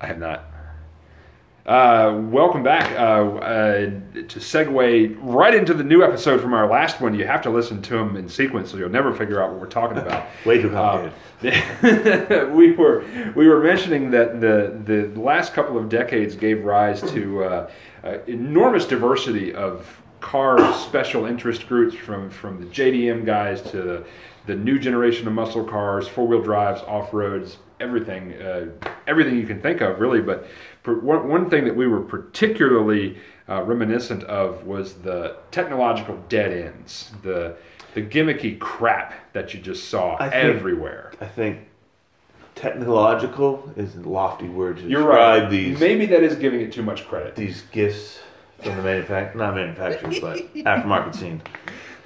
I have not. Uh, welcome back. Uh, uh, to segue right into the new episode from our last one, you have to listen to them in sequence, so you'll never figure out what we're talking about. Way too complicated. Uh, we were we were mentioning that the the last couple of decades gave rise to uh, uh, enormous diversity of car special interest groups from from the JDM guys to the, the new generation of muscle cars, four wheel drives, off roads, everything uh, everything you can think of really. But one, one thing that we were particularly uh, reminiscent of was the technological dead ends, the the gimmicky crap that you just saw I think- everywhere. I think technological is a lofty word to You're describe right. these Maybe that is giving it too much credit. these gifts from the manufact not manufacturers, but aftermarket scene.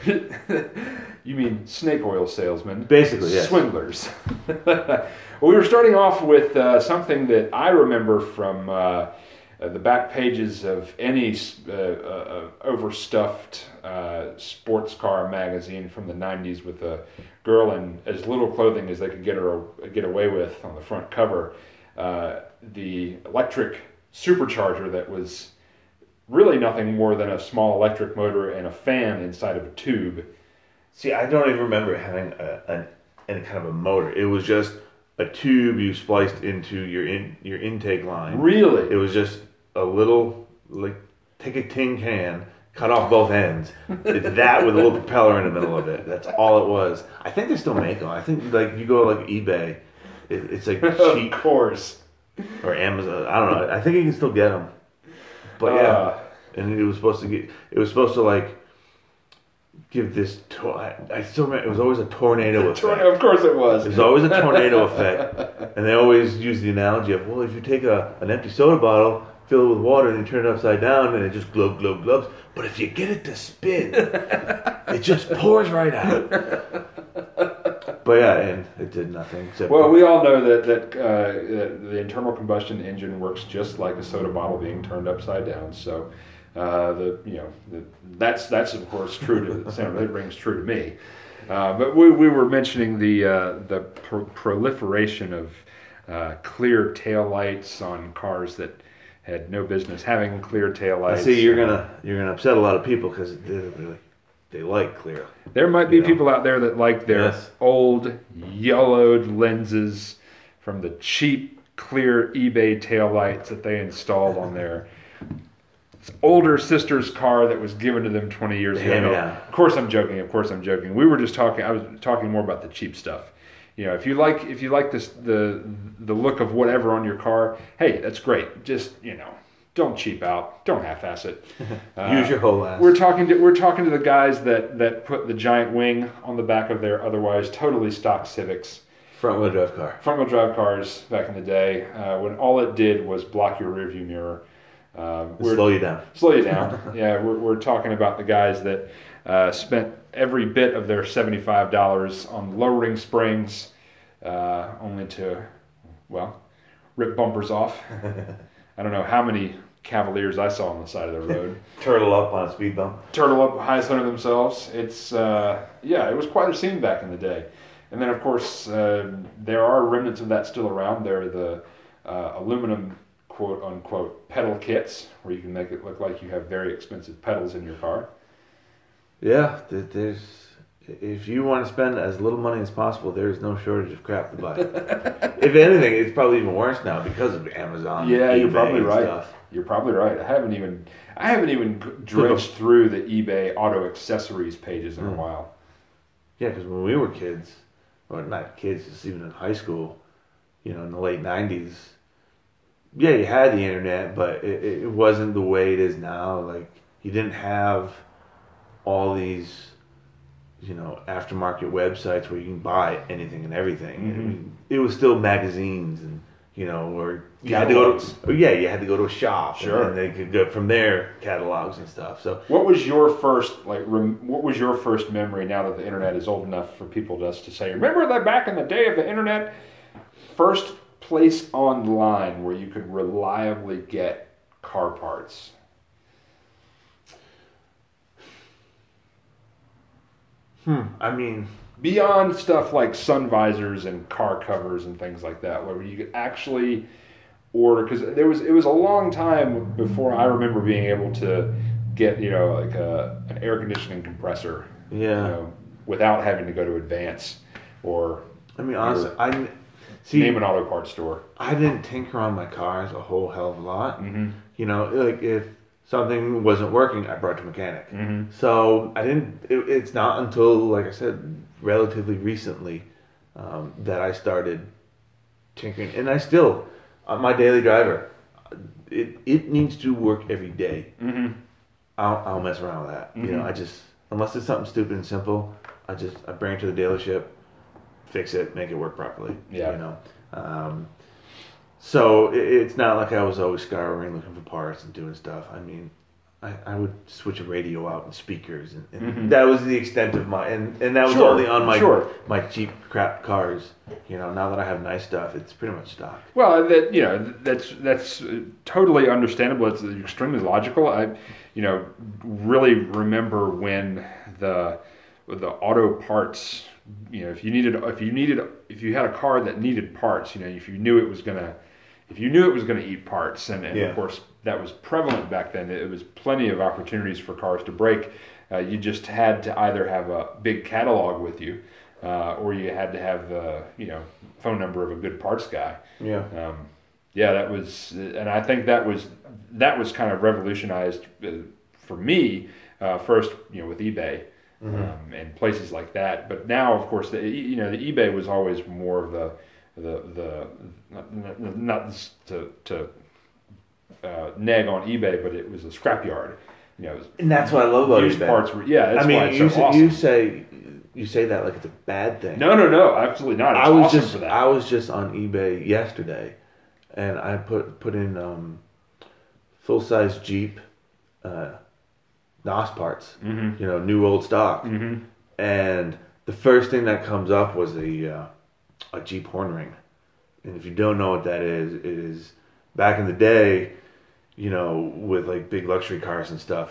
you mean snake oil salesmen? Basically, yes. Swindlers. well, we were starting off with uh, something that I remember from uh, uh, the back pages of any uh, uh, overstuffed uh, sports car magazine from the 90s with a girl in as little clothing as they could get her get away with on the front cover. The electric supercharger that was really nothing more than a small electric motor and a fan inside of a tube. See, I don't even remember having a, an any kind of a motor. It was just a tube you spliced into your in your intake line. Really? It was just a little like take a tin can, cut off both ends. It's that with a little propeller in the middle of it. That's all it was. I think they still make them. I think like you go like eBay, it, it's like cheap of course. or Amazon. I don't know. I think you can still get them. But yeah, Uh, and it was supposed to get. It was supposed to like give this. To- I, I still remember. It was always a tornado effect. tornado, of course it was. It was always a tornado effect, and they always use the analogy of, well, if you take a an empty soda bottle, fill it with water, and you turn it upside down, and it just glub glub glubs. But if you get it to spin, it just pours right out. But yeah, and it did nothing. Except Well, we all know that that, uh, that the internal combustion engine works just like a soda bottle being turned upside down. So, uh, the you know the, that's that's of course true to Sam. That rings true to me. Uh, but we, we were mentioning the uh, the pro- proliferation of uh, clear tail lights on cars that had no business having clear tail I see you're gonna you're gonna upset a lot of people because they really they like clear. There might be Yeah. people out there that like their Yes. old yellowed lenses from the cheap clear eBay taillights that they installed on their older sister's car that was given to them 20 years ago. No, down. Of course I'm joking. Of course I'm joking. We were just talking I was talking more about the cheap stuff. You know, if you like if you like this the the look of whatever on your car, hey, that's great. Just, you know, don't cheap out. Don't half-ass it. Uh, Use your whole ass. we're talking to we're talking to the guys that that put the giant wing on the back of their otherwise totally stock Civics, front wheel drive car. front wheel drive cars back in the day, uh, when all it did was block your rearview mirror. Um, we're, Slow you down. slow you down. yeah, we're, we're talking about the guys that uh, spent every bit of their seventy-five dollars on lowering springs, uh, only to, well, rip bumpers off. I don't know how many Cavaliers I saw on the side of the road Turtle up on a speed bump. turtle up high center themselves. It's uh, yeah, it was quite a scene back in the day. And then of course uh, there are remnants of that still around. There are the uh, aluminum quote unquote pedal kits where you can make it look like you have very expensive pedals in your car. Yeah, there's. If you want to spend as little money as possible, there's no shortage of crap to buy. if anything, it's probably even worse now because of Amazon. Yeah, you're probably right. stuff. You're probably right. I haven't even I haven't even dredged through the eBay auto accessories pages in a Hmm. while. Yeah, because when we were kids, or not kids, just even in high school, you know, in the late '90s, yeah, you had the internet, but it, it wasn't the way it is now. Like you didn't have all these, you know, aftermarket websites where you can buy anything and everything. I Mhm. mean, it was still magazines and you know, or you had to go to, oh, yeah, you had to go to a shop, Sure. and they could go from there catalogs and stuff. So What was your first like? Rem, what was your first memory? Now that the internet is old enough for people just to say, remember that back in the day of the internet, first place online where you could reliably get car parts. hmm, I mean, Beyond stuff like sun visors and car covers and things like that, where you could actually order because there was it was a long time before I remember being able to get you know like a, an air conditioning compressor Yeah. you know, without having to go to Advance or I mean, honestly, I see. name an auto parts store. I didn't tinker on my cars a whole hell of a lot. Mm-hmm. You know, like if something wasn't working, I brought to mechanic. Mm-hmm. So I didn't. It, it's not until, like I said, relatively recently um, that I started tinkering, and I still, on my daily driver, it it needs to work every day. Mm-hmm. I'll, I'll mess around with that. You know, Mhm. I just unless it's something stupid and simple, I just I bring it to the dealership, fix it, make it work properly. Yeah. You know. Um, so it, it's not like I was always scouring looking for parts and doing stuff. I mean, I, I would switch a radio out and speakers, and, and Mhm. that was the extent of my and, and that was Sure, only on my sure. my cheap crap cars. You know, now that I have nice stuff, it's pretty much stock. Well, that you know, that's that's totally understandable. It's extremely logical. I, you know, really remember when the the auto parts. You know, if you needed if you needed if you had a car that needed parts, you know, if you knew it was gonna if you knew it was gonna eat parts, and, and Yeah. of course that was prevalent back then. It was plenty of opportunities for cars to break. Uh, you just had to either have a big catalog with you, uh, or you had to have the you know phone number of a good parts guy. Yeah. Um, yeah, that was, and I think that was that was kind of revolutionized uh, for me uh, first, you know, with eBay um, and places like that. But now, of course, the you know the eBay was always more of the the the not, not, to to uh, nag on eBay, but it was a scrapyard. You know, And that's what I love about used eBay. parts. Were, yeah, that's I mean, why it's you, so say, awesome. you say you say that like it's a bad thing. no, no, no, absolutely not. It's I was awesome just. I was just on eBay yesterday, and I put put in um, full size Jeep, uh, NOS parts. Mhm. You know, new old stock, hmm and the first thing that comes up was a uh, a Jeep horn ring. And if you don't know what that is, it is back in the day, you know, with like big luxury cars and stuff,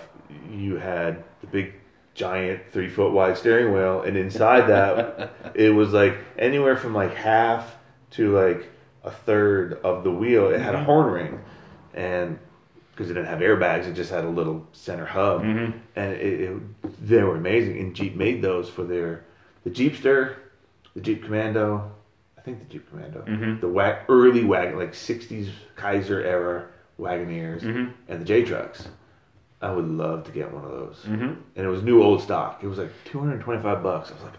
you had the big giant three foot wide steering wheel, and inside that, it was like anywhere from like half to like a third of the wheel. It had a Mhm. horn ring, and because it didn't have airbags, it just had a little center hub, Mhm. and it, it, they were amazing. And Jeep made those for their the Jeepster, the Jeep Commando. I think the Jeep Commando, Mhm. the wag, early wagon, like '60s Kaiser era Wagoneers, Mhm. and the J trucks. I would love to get one of those. Mhm. And it was new old stock. It was like 225 bucks. I was like,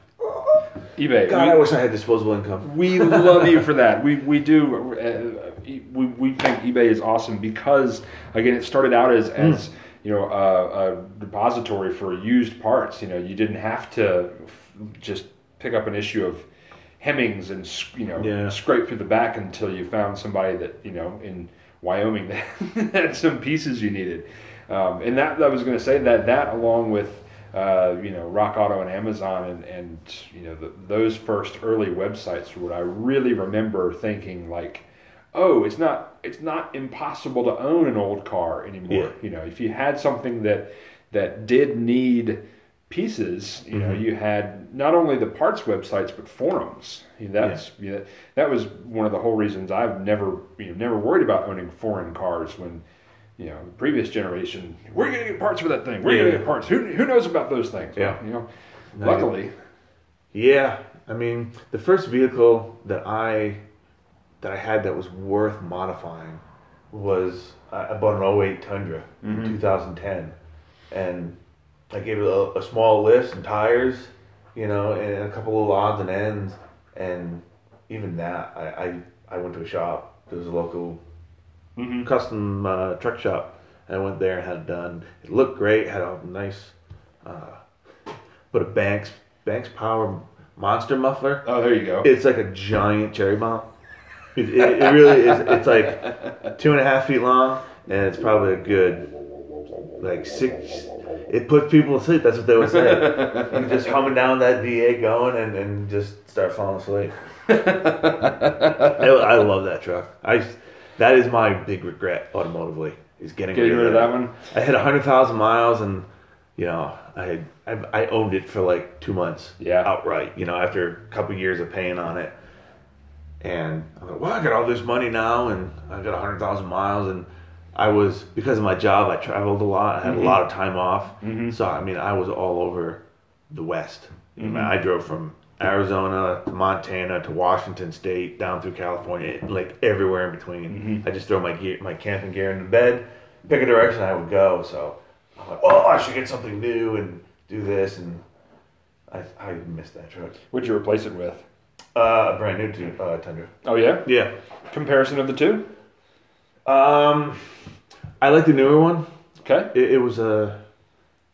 eBay. God, we- I wish I had disposable income. We love you for that. We we do. Uh, we we think eBay is awesome because again, it started out as as you know a, a depository for used parts. You know, you didn't have to f- just pick up an issue of Hemmings and you know Yeah. scrape through the back until you found somebody that you know in Wyoming that had some pieces you needed. Um, and that I was going to say that that along with uh, you know Rock Auto and Amazon and and you know the, those first early websites were what I really remember thinking like, oh, it's not it's not impossible to own an old car anymore. Yeah. You know, if you had something that that did need pieces, you know, Mhm. you had not only the parts websites but forums. You know, that's you know, that was one of the whole reasons I've never you know never worried about owning foreign cars when you know the previous generation we're gonna get parts for that thing we're Yeah. gonna get parts who, who knows about those things Yeah. Well, you know No, luckily Yeah, I mean, the first vehicle that I that I had that was worth modifying was I bought an 08 Tundra in Mhm. 2010, and I gave it a, a small list and tires, you know, and a couple of odds and ends, and even that, I I, I went to a shop. There was a local mm-hmm. custom uh, truck shop. And I went there and had it done. It looked great. Had a nice, uh, put a Banks Banks Power monster muffler. oh there you go It's like a giant cherry bomb. It, it, it really is. It's like two and a half feet long, and it's probably a good like six. It puts people to sleep. That's what they would say. you just coming down that V8 going and, and just start falling asleep. I, I love that truck. I that is my big regret automotively is getting, getting rid of that one I had hundred thousand miles and you know I had I, I owned it for like two months Yeah. outright. You know after a couple years of paying on it, And I'm like, well, I got all this money now, and I got hundred thousand miles, and I was because of my job, I traveled a lot. I had Mhm. a lot of time off, Mhm. so I mean, I was all over the West. I, Mhm. I drove from Arizona to Montana to Washington State, down through California, like everywhere in between. Mhm. I just throw my gear, my camping gear in the bed, pick a direction I would go. So I'm like, oh, I should get something new and do this, and I I missed that truck. What'd you replace it with? Uh, a brand new tu- uh, Tundra. Oh yeah. Yeah. Comparison of the two. Um, I like the newer one. Okay. It, it was a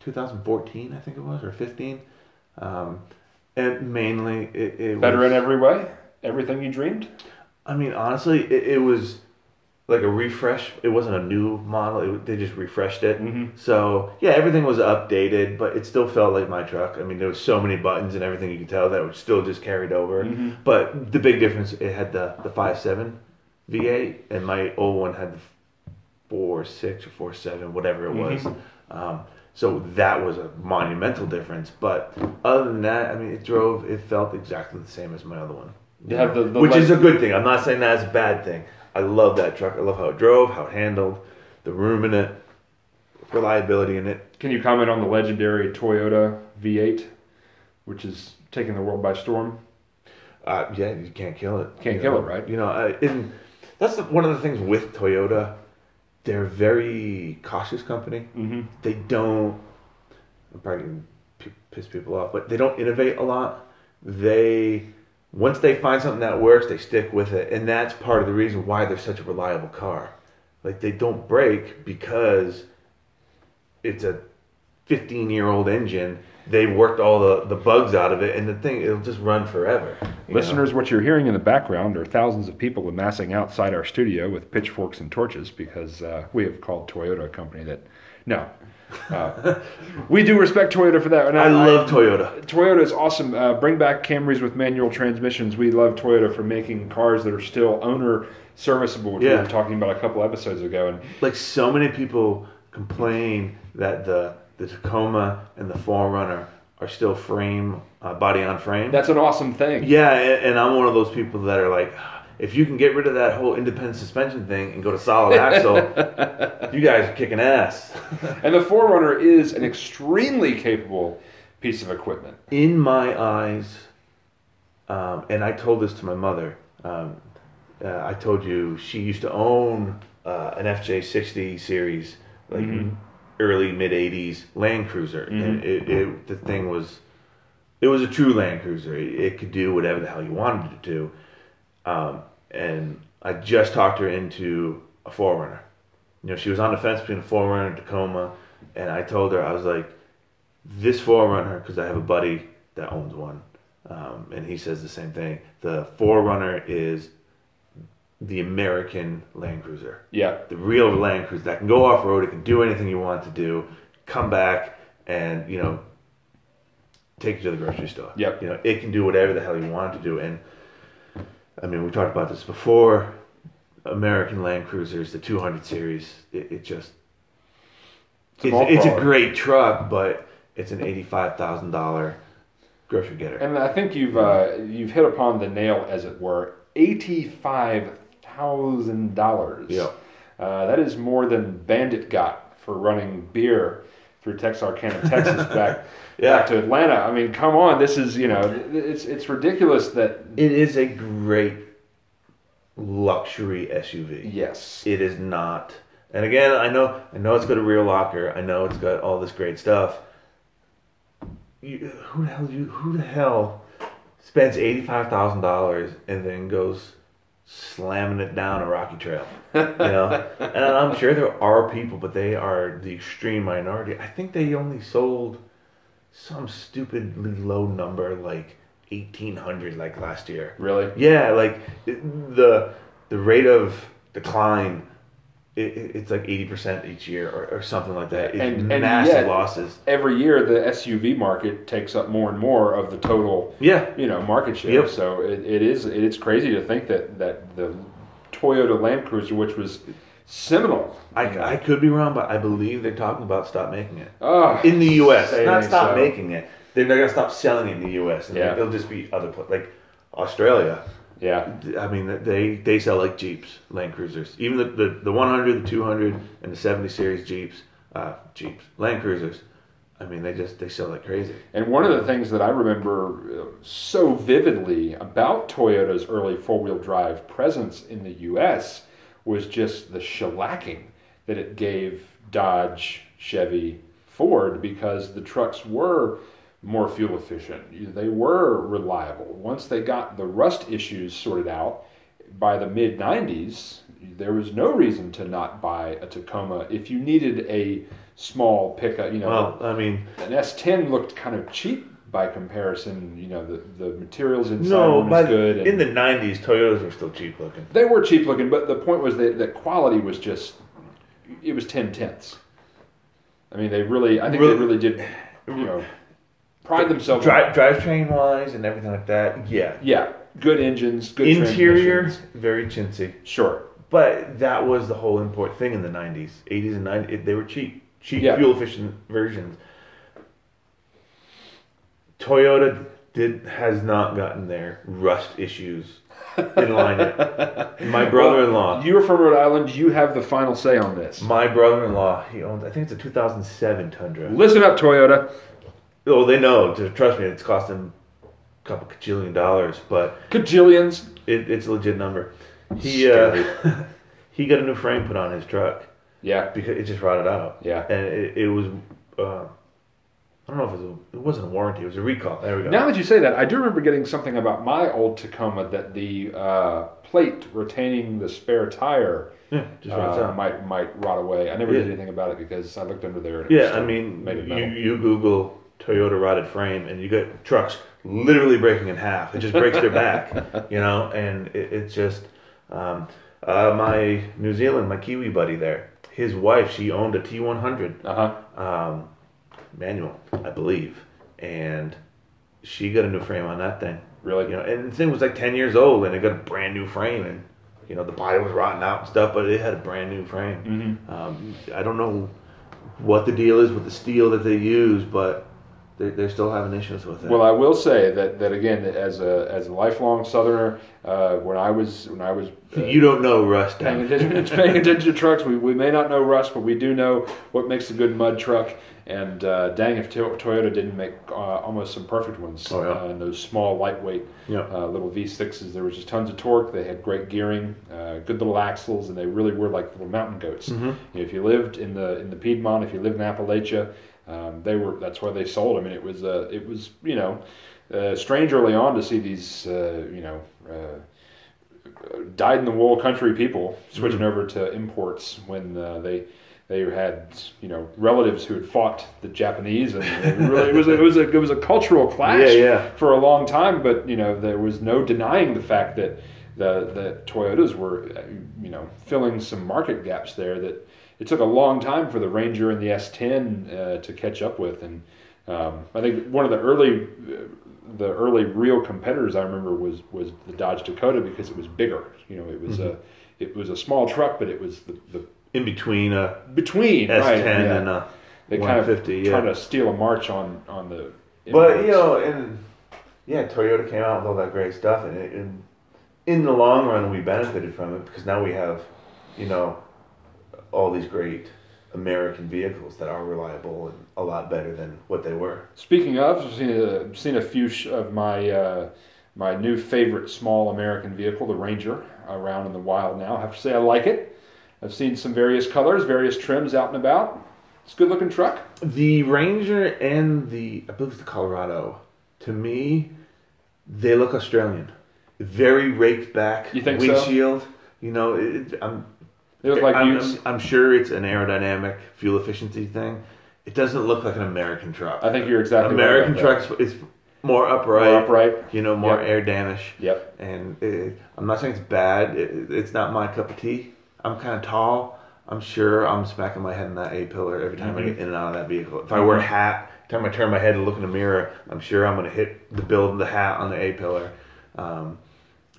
2014, I think it was, or 15. Um, and mainly it, it Better was, in every way. Everything you dreamed. I mean, honestly, it, it was like a refresh. It wasn't a new model. It, they just refreshed it. Mhm. So yeah, everything was updated, but it still felt like my truck. I mean, there was so many buttons and everything you could tell that was still just carried over. Mhm. But the big difference, it had the the five seven V8, and my old one had the four six or four seven, whatever it was. Mhm. Um, so that was a monumental difference. But other than that, I mean, it drove. It felt exactly the same as my other one. You have the- the which leg- is a good thing. I'm not saying that's a bad thing. I love that truck. I love how it drove, how it handled, the room in it, reliability in it. Can you comment on the legendary Toyota V8, which is taking the world by storm? Uh, yeah, you can't kill it. Can't you kill know? it, right? You know, I, and that's the, one of the things with Toyota. They're a very cautious company. Mm-hmm. They don't. I'm probably gonna piss people off, but they don't innovate a lot. They once they find something that works, they stick with it, and that's part of the reason why they're such a reliable car. Like they don't break because it's a 15 year old engine. They worked all the, the bugs out of it, and the thing it'll just run forever. you know? Listeners, what you're hearing in the background are thousands of people amassing outside our studio with pitchforks and torches because uh, we have called Toyota a company that. No. Uh, we do respect Toyota for that. And I love Toyota. Toyota is awesome. Uh, bring back Camrys with manual transmissions. We love Toyota for making cars that are still owner serviceable, which we Yeah. were talking about a couple episodes ago. And Like so many people complain that the the Tacoma and the 4Runner are still frame uh, body on frame. that's an awesome thing. Yeah, and, and I'm one of those people that are like, if you can get rid of that whole independent suspension thing and go to solid axle, you guys are kicking ass. And the 4Runner is an extremely capable piece of equipment. In my eyes, um, and I told this to my mother. Um, uh, I told you she used to own uh, an FJ60 series, like Mhm. early mid '80s Land Cruiser, and Mhm. it, it the thing was, it was a true Land Cruiser. It, it could do whatever the hell you wanted it to. Um, and I just talked her into a 4Runner. You know, she was on the fence between a 4Runner and Tacoma, and I told her I was like, this 4Runner, because I have a buddy that owns one, um, and he says the same thing. The Forerunner is the American Land Cruiser, Yeah. the real Land Cruiser that can go off road. It can do anything you want to do. Come back and you know take you to the grocery store. Yep. You know, it can do whatever the hell you want it to do. And I mean, we talked about this before. American Land Cruisers, the 200 series, it, it just it's, Small it's a great truck, but it's an eighty-five thousand dollar grocery getter. And I think you've uh, you've hit upon the nail, as it were. Eighty-five thousand dollars. Yep. Uh, that is more than Bandit got for running beer through Texarkana, Texas, back Yeah. back to Atlanta. I mean, come on, this is you know, it's it's ridiculous that It is a great luxury SUV. yes, It is not. And again, I know I know it's got a rear locker. I know it's got all this great stuff. You, who the hell you who the hell spends eighty five thousand dollars and then goes slamming it down a rocky trail? You know? and I'm sure there are people, but they are the extreme minority. I think they only sold some stupidly low number like eighteen hundred like last year. really. Yeah, like the the rate of decline, it, it- it's like eighty percent each year or, or something like that. It's And- and massive losses. Every year, the SUV market takes up more and more of the total Yeah, you know market share. Yep. So it, it is it's crazy to think that that the Toyota Land Cruiser, which was seminal, I, I could be wrong, but I believe they're talking about stop making it oh, in the U.S. Not stop so. making it. They're, they're gonna stop selling it in the U.S. Yeah. it'll just be other like Australia. Yeah. I mean, they they sell like Jeeps, Land Cruisers. Even the the, the 100, the 200, and the 70 series Jeeps, uh, Jeeps, Land Cruisers. I mean, they just they sell like crazy. And one of the things that I remember uh, so vividly about Toyota's early four wheel drive presence in the U.S. was just the shellacking that it gave Dodge, Chevy, Ford because the trucks were more fuel efficient. They were reliable. Once they got the rust issues sorted out by the mid 90s, there was no reason to not buy a Tacoma if you needed a small pickup. You know, Well, I mean, an S10 looked kind of cheap by comparison. You know, the, the materials inside no, weren't good. and in the 90s, Toyotas were still cheap looking. they were cheap looking, but the point was that, that quality was just, it was 10 tenths. I mean, they really, I think Really- they really did, you know, pride themselves on Drive drivetrain wise and everything like that. Yeah. Yeah, good engines, good Interior, very chintzy. Sure. But that was the whole import thing in the 90s, 80s, and 90s. It, they were cheap, cheap, Yeah. fuel efficient versions. Toyota did has not gotten their rust issues in line yet. My brother-in-law, You are from Rhode Island. You have the final say on this. my brother-in-law, he owns. I think it's a 2007 Tundra. Listen up, Toyota. Oh, they know. Trust me, it's cost them a couple cajillion dollars, but Kajillions. it, it's a legit number. He uh, he got a new frame put on his truck. Yeah. because it just rotted out. Yeah. and it, it was. Uh, I don't know if it was. A, it wasn't a warranty. It was a recall. There we go. Now that you say that, I do remember getting something about my old Tacoma that the uh, plate retaining the spare tire yeah, just rots uh, out. might might rot away. I never Yeah. did anything about it because I looked under there. And it was Yeah, I still mean, made of you, you Google Toyota rotted frame, and you get trucks literally breaking in half. It just breaks their back, you know, and it, it's just. Um, uh, my New Zealand, my Kiwi buddy there, his wife, she owned a T100 Uh huh. um, manual, I believe, and she got a new frame on that thing. Really? You know, and the thing was like ten years old, and it got a brand new frame, and you know the body was rotting out and stuff, but it had a brand new frame. Mm-hmm. Um, I don't know what the deal is with the steel that they use, but they're, they're still having issues with it. Well, I will say that, that again, as a as a lifelong Southerner, uh, when I was when I was uh, you don't know rust. paying attention, paying attention to trucks, we, we may not know rust, but we do know what makes a good mud truck. And uh, dang, if to- Toyota didn't make uh, almost some perfect ones, Oh, yeah. uh, and those small, lightweight Yeah. uh, little V6s, there was just tons of torque. They had great gearing, uh, good little axles, and they really were like little mountain goats. Mhm. You know, if you lived in the in the Piedmont, if you lived in Appalachia, um, they were that's why they sold. I mean, it was uh, it was you know uh, strange early on to see these uh, you know. Uh, dyed in the wool country people switching over to imports when uh, they they had you know relatives who had fought the Japanese and it really it was a, it was a it was a cultural clash Yeah, yeah. for a long time but you know there was no denying the fact that the the Toyotas were uh, you know filling some market gaps there that it took a long time for the Ranger and the S10 uh, to catch up with and um, I think one of the early uh, the early real competitors I remember was was the Dodge Dakota because it was bigger. You know, it was Mm-hmm. a it was a small truck, but it was the, the In between a between S10 right, yeah. and a they kind of 150, yeah. trying to steal a march on on the. But you know, and yeah, Toyota came out with all that great stuff, and, it, and in the long run, we benefited from it because now we have, you know, all these great American vehicles that are reliable and a lot better than what they were. Speaking of, I've seen a, seen a few sh- of my uh, my new favorite small American vehicle, the Ranger, around in the wild now. I have to say I like it. I've seen some various colors, various trims out and about. It's a good looking truck. The Ranger and the I believe it's the Colorado. To me, they look Australian. Very raked back You think so? windshield. You know, it, I'm They look like I'm. I'm, I'm sure it's an aerodynamic fuel efficiency thing. It doesn't look like an American truck. I think you're exactly American about trucks is more upright, More upright. you know, more Yep. air damage. Yep. And it, I'm not saying it's bad. It, it's not my cup of tea. I'm kind of tall. I'm sure I'm smacking my head in that A pillar every time I Mhm. get in and out of that vehicle. If I wear a hat, every time I turn my head and look in the mirror, I'm sure I'm going to hit the build of the hat on the A pillar. Um,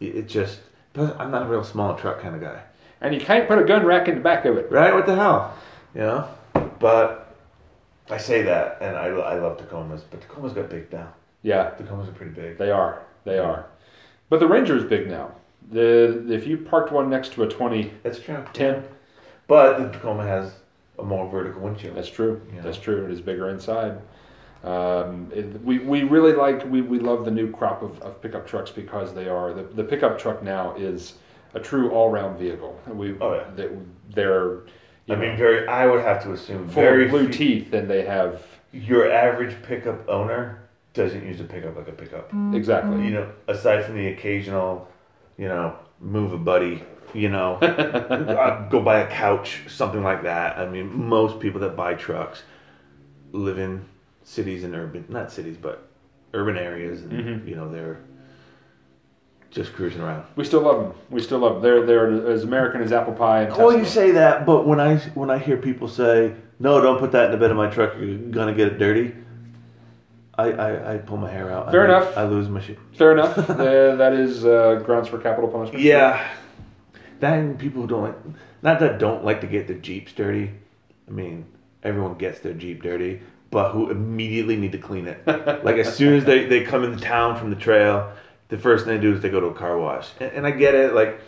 it, it just, I'm not a real small truck kind of guy. And you can't put a gun rack in the back of it. Right? What the hell? You know? But I say that, and I, I love Tacomas, but Tacomas got big now. Yeah, Tacomas are pretty big. they are. They are. But the Ranger is big now. The if you parked one next to a 20, That's true. 10. But the Tacoma has a more vertical windshield. that's true. That's true. It is bigger inside. Um, it, we, we really like we, we love the new crop of, of pickup trucks because they are the, the pickup truck now is a true all round vehicle. We Oh, yeah. they, they're you I know, mean, very. I would have to assume full very of blue few- teeth and they have Your average pickup owner doesn't use a pickup like a pickup. exactly You know, aside from the occasional, you know, move a buddy, you know, uh, go buy a couch, something like that. I mean, most people that buy trucks live in cities and urban, not cities, but urban areas, and Mhm. you know, they're just cruising around. we still love them. We still love them. They're they're as American as apple pie and Tesla. Well, you say that, but when I when I hear people say, "No, don't put that in the bed of my truck. You're gonna get it dirty," I I, I pull my hair out. Fair I, enough. I lose my shit. Fair enough. Uh, that is uh, grounds for capital punishment. Yeah, that and people who don't like, not that don't like to get their jeeps dirty. I mean, everyone gets their jeep dirty, but who immediately need to clean it. like as soon as they they come into town from the trail, the first thing they do is they go to a car wash. And, and I get it. Like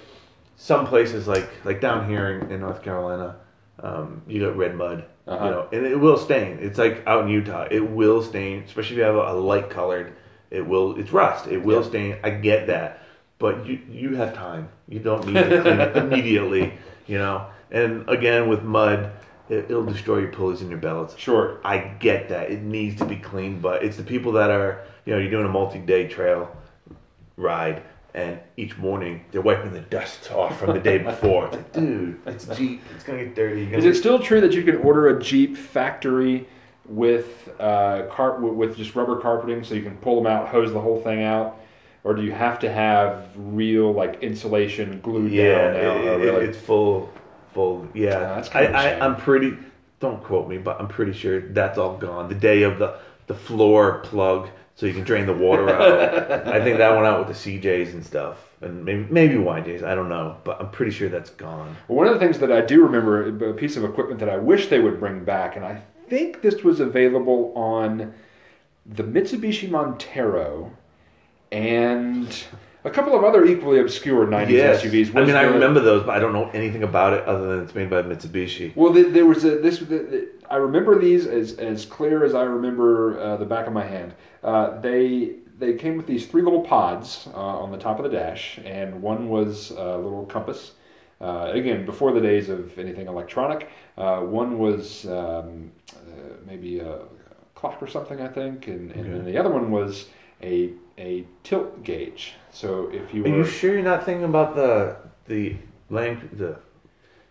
some places, like like down here in, in North Carolina, um, you got red mud. Uh-huh. You know, and it will stain. It's like out in Utah, it will stain, especially if you have a, a light colored. It will. It's rust. It will Yeah. stain. I get that, but you you have time. You don't need to clean it immediately. You know, and again with mud, it, it'll destroy your pulleys and your belts. Sure. I get that. It needs to be cleaned, but it's the people that are, you know, you're doing a multi-day trail ride, and each morning they're wiping the dust off from the day before. It's like, dude, it's Jeep. It's gonna get dirty. You're Is gonna it still true that you can order a Jeep factory with uh, car with with just rubber carpeting, so you can pull them out, hose the whole thing out, or do you have to have real like insulation glued yeah, down? Now? it- Oh, it- really? it's full, full. Yeah, Yeah, that's kind of a I, shame. I, I'm pretty. Don't quote me, but I'm pretty sure that's all gone. The day of the the floor plug, so you can drain the water out. I think that went out with the CJs and stuff, and maybe maybe YJs. I don't know, but I'm pretty sure that's gone. Well, one of the things that I do remember, a piece of equipment that I wish they would bring back, and I think this was available on the Mitsubishi Montero and a couple of other equally obscure 90s Yes. SUVs. I mean, I remember those, but I don't know anything about it other than it's made by Mitsubishi. Well, the, there was a this. The, I remember these as as clear as I remember uh, the back of my hand. Uh, they they came with these three little pods uh, on the top of the dash, and one was a little compass. Uh, again, before the days of anything electronic. Uh, one was um, uh, maybe a clock or something, I think, and, and then the other one was a a tilt gauge. So if you Are were you sure you're not thinking about the the Land the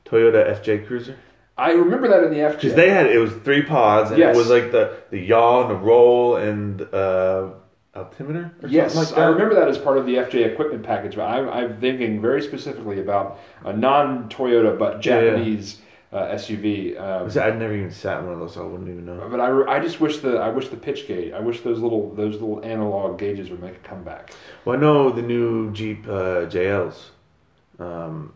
Toyota FJ Cruiser? I remember that in the FJ. Because they had it was three pods, and Yes. it was like the the yaw and the roll and uh, altimeter. Or Yes, something like that. I remember that as part of the FJ equipment package, but I'm, I'm thinking very specifically about a non-Toyota but Yeah, yeah. Japanese uh, SUV. Um, I'd never even sat in one of those, so I wouldn't even know. but I, re- I just wish the I wish the pitch gauge, I wish those little those little analog gauges would make a comeback. Well, I know the new Jeep uh, JLs um,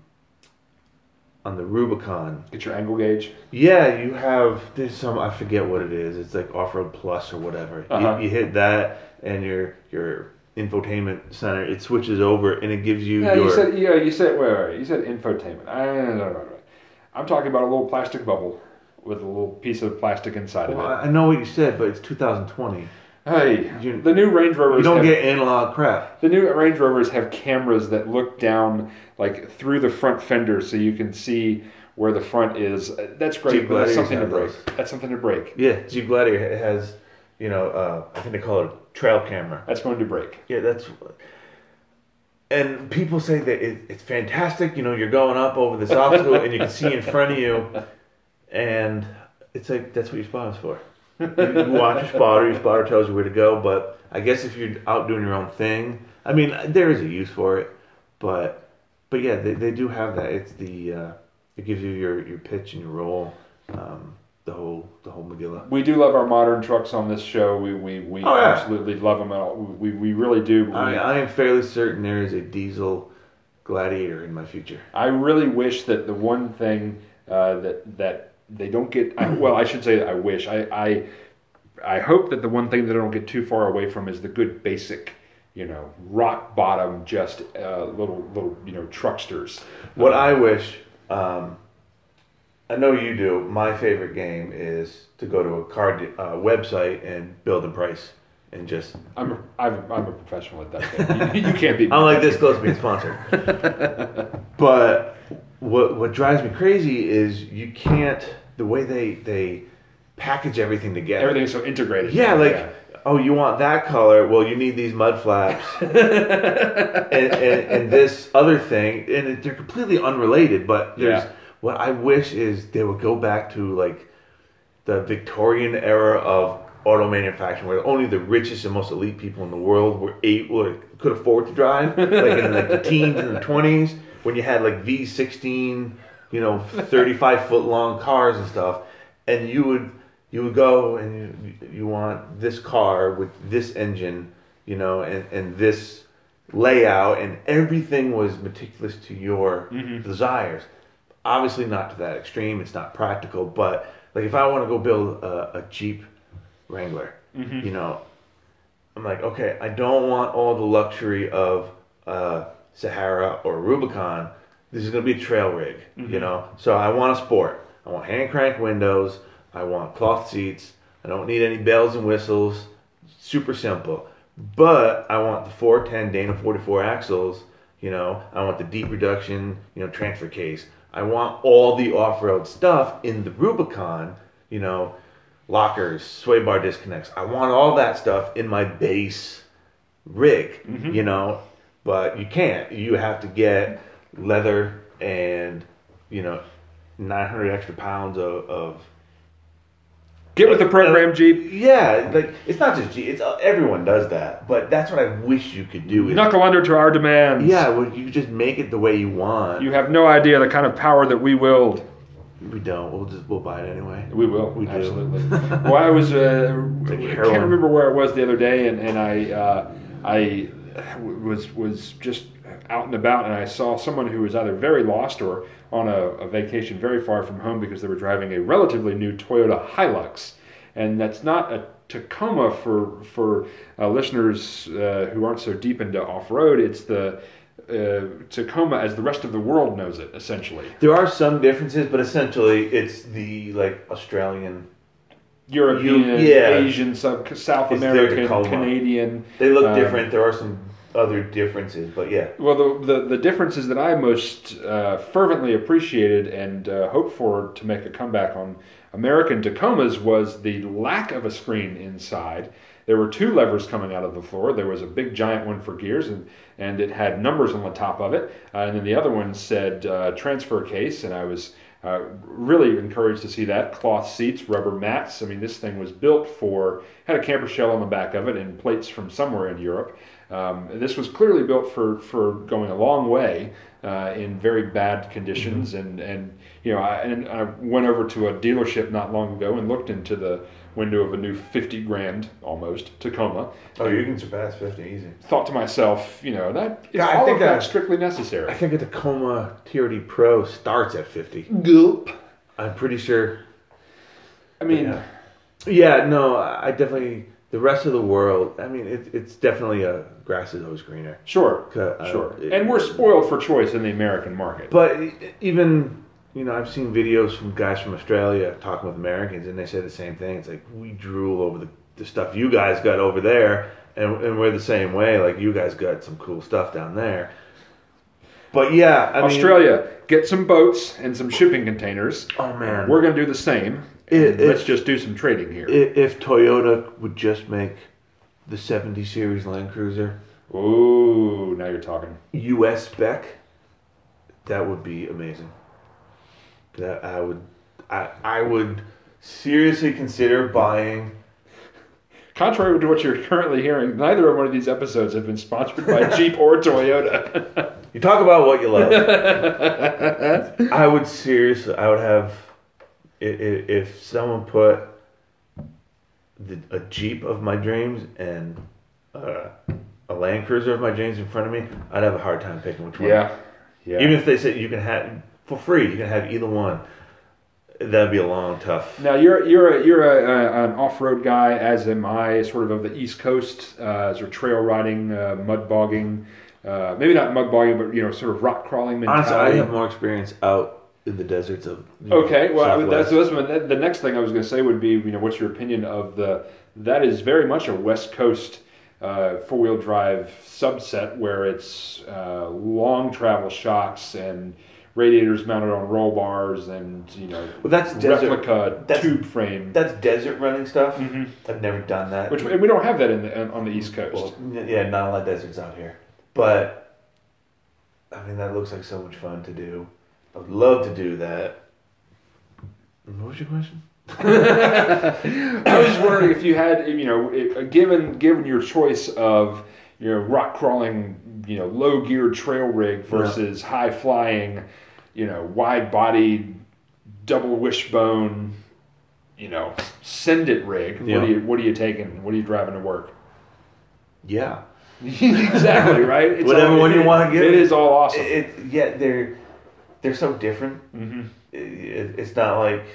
on the Rubicon. Get your angle gauge. Yeah, you have there's some I forget what it is. It's like Off Road Plus or whatever. Uh-huh. You, you hit that, and your your infotainment center it switches over, and it gives you Yeah, your. you said yeah, you said wait, wait, wait, you said infotainment. I, no, no, no, no. I'm talking about a little plastic bubble with a little piece of plastic inside well, of it. I know what you said, but it's 2020. Hey, You- the new Range Rovers You don't have- get analog crap. The new Range Rovers have cameras that look down like through the front fender, so you can see where the front is. That's great, Jeep but that's something to break. those. That's something to break. Yeah, Jeep Gladiator has, you know, uh, I think they call it a trail camera. That's going to break. Yeah, that's. And people say that it, it's fantastic. You know, you're going up over this obstacle and you can see in front of you, and it's like that's what your spotter's for. You, watch your spotter. Your spotter tells you where to go. But I guess if you're out doing your own thing, I mean, there is a use for it. But but yeah, they, they do have that. It's the uh, it gives you your, your pitch and your roll, um, the whole the whole Magilla. We do love our modern trucks on this show. We we, we Oh, yeah. absolutely love them. All. We we really do. We- I, I am fairly certain there is a diesel Gladiator in my future. I really wish that the one thing uh, that that they don't get. I, well, I should say I wish. I, I I hope that the one thing that i don't get too far away from is the good basic you know, rock bottom, just uh, little little you know trucksters. What Um, I wish, um, I know you do. My favorite game is to go to a card uh, website and build a price, and just. I'm a, I'm, I'm a professional at that. You, you can't be. I'm like this close to being sponsored. but what what drives me crazy is you can't the way they they package everything together. Everything's so integrated. Yeah, like oh, you want that color? Well, you need these mud flaps and, and, and this other thing, and they're completely unrelated. But there's Yeah. what I wish is they would go back to like the Victorian era of auto manufacturing, where only the richest and most elite people in the world were able could afford to drive, like in like the teens and the twenties, when you had like V sixteen, you know, thirty five foot long cars and stuff, and you would you would go and you, you want this car with this engine, you know, and and this layout, and everything was meticulous to your desires. Obviously, not to that extreme. It's not practical, but like if I want to go build a, a Jeep Wrangler, you know, I'm like, okay, I don't want all the luxury of uh, Sahara or Rubicon. This is going to be a trail rig, you mm-hmm. know. So I want a sport. I want hand crank windows. I want cloth seats. I don't need any bells and whistles. Super simple. But I want the 410 Dana 44 axles. You know, I want the deep reduction. You know, transfer case. I want all the off-road stuff in the Rubicon. You know, lockers, sway bar disconnects. I want all that stuff in my base rig, mm-hmm. you know, but you can't. You have to get leather and, you know, 900 extra pounds of, of Get with the program, Jeep. yeah, like it's not just G, it's uh, everyone does that, but that's what I wish you could do. is- Knuckle under to our demands. yeah, well, you just make it the way you want. You have no idea the kind of power that we wield. we don't. We'll just we'll buy it anyway. We will. We do. absolutely. well, I was. Uh, like I can't remember where I was the other day, and and I uh, I was was just out and about, and I saw someone who was either very lost or on a, a vacation very far from home because they were driving a relatively new Toyota Hilux, and that's not a Tacoma for for uh, listeners uh, who aren't so deep into off road. It's the uh, Tacoma as the rest of the world knows it, essentially. There are some differences, but essentially it's the like Australian. European, yeah. Asian, sub, South It's American. Canadian. They look Um, different. There are some other differences, but yeah. Well, the, the, the differences that I most uh, fervently appreciated and uh, hoped for to make a comeback on American Tacomas was the lack of a screen inside. There were two levers coming out of the floor. There was a big giant one for gears, and, and it had numbers on the top of it. Uh, and then the other one said uh, transfer case, and I was uh, really encouraged to see that. Cloth seats, rubber mats. I mean, this thing was built for, had a camper shell on the back of it and plates from somewhere in Europe. Um, this was clearly built for, for going a long way uh, in very bad conditions. And, and you know, I, and I went over to a dealership not long ago and looked into the window of a new 50 grand almost Tacoma. Oh, you can surpass fifty easy. Thought to myself, you know, that is Yeah, I all think of that that- strictly necessary. I think a Tacoma TRD Pro starts at fifty. Goop. I'm pretty sure. I mean, Yeah. Yeah, no, I definitely. The rest of the world, I mean, it, it's definitely a grass is always greener. sure, Uh, sure. it- and we're spoiled for choice in the American market. But even you know, I've seen videos from guys from Australia talking with Americans, and they say the same thing. It's like we drool over the, the stuff you guys got over there, and, and we're the same way. Like you guys got some cool stuff down there. But yeah, I mean, Australia, get some boats and some shipping containers. Oh man, We're going to do the same. Let's just do some trading here. if, if Toyota would just make the 70 series Land Cruiser Ooh, now you're talking. U.S. spec, that would be amazing. That I would, I, I would seriously consider buying. Contrary to what you're currently hearing, neither of one of these episodes have been sponsored by Jeep or Toyota. You talk about what you love. I would seriously, I would have, if someone put the, a Jeep of my dreams and uh, a Land Cruiser of my dreams in front of me, I'd have a hard time picking which one. yeah, yeah. Even if they said you can have for free, you can have either one. That'd be a long, tough. Now you're you're a, you're a, a, an off-road guy, as am I, sort of of the East Coast, uh, sort of trail riding, uh, mud bogging, uh, maybe not mud bogging, but you know, sort of rock crawling mentality. Honestly, I have more experience out in the deserts of. you know, Okay, well, that's, that's my- the next thing I was going to say would be, you know, what's your opinion of the? That is very much a West Coast uh, four-wheel drive subset where it's uh, long travel shocks and radiators mounted on roll bars and you know Well, that's desert. replica that's- tube frame, That's desert running stuff. Mhm. I've never done that. which we don't have that in the, on the East Coast. Well, yeah, not a lot of deserts out here. But I mean, that looks like so much fun to do. I would love to do that. What was your question? I was wondering if you had, you know, if, given given your choice of, you know, rock crawling, you know, low gear trail rig versus high flying, you know, wide bodied, double wishbone, you know, send it rig. Yeah. What are you What are you taking? What are you driving to work? Yeah. exactly right. It's Whatever one you wanna give It me. is all awesome. It, it, yeah, they're they're so different. hmm It, it, it's not like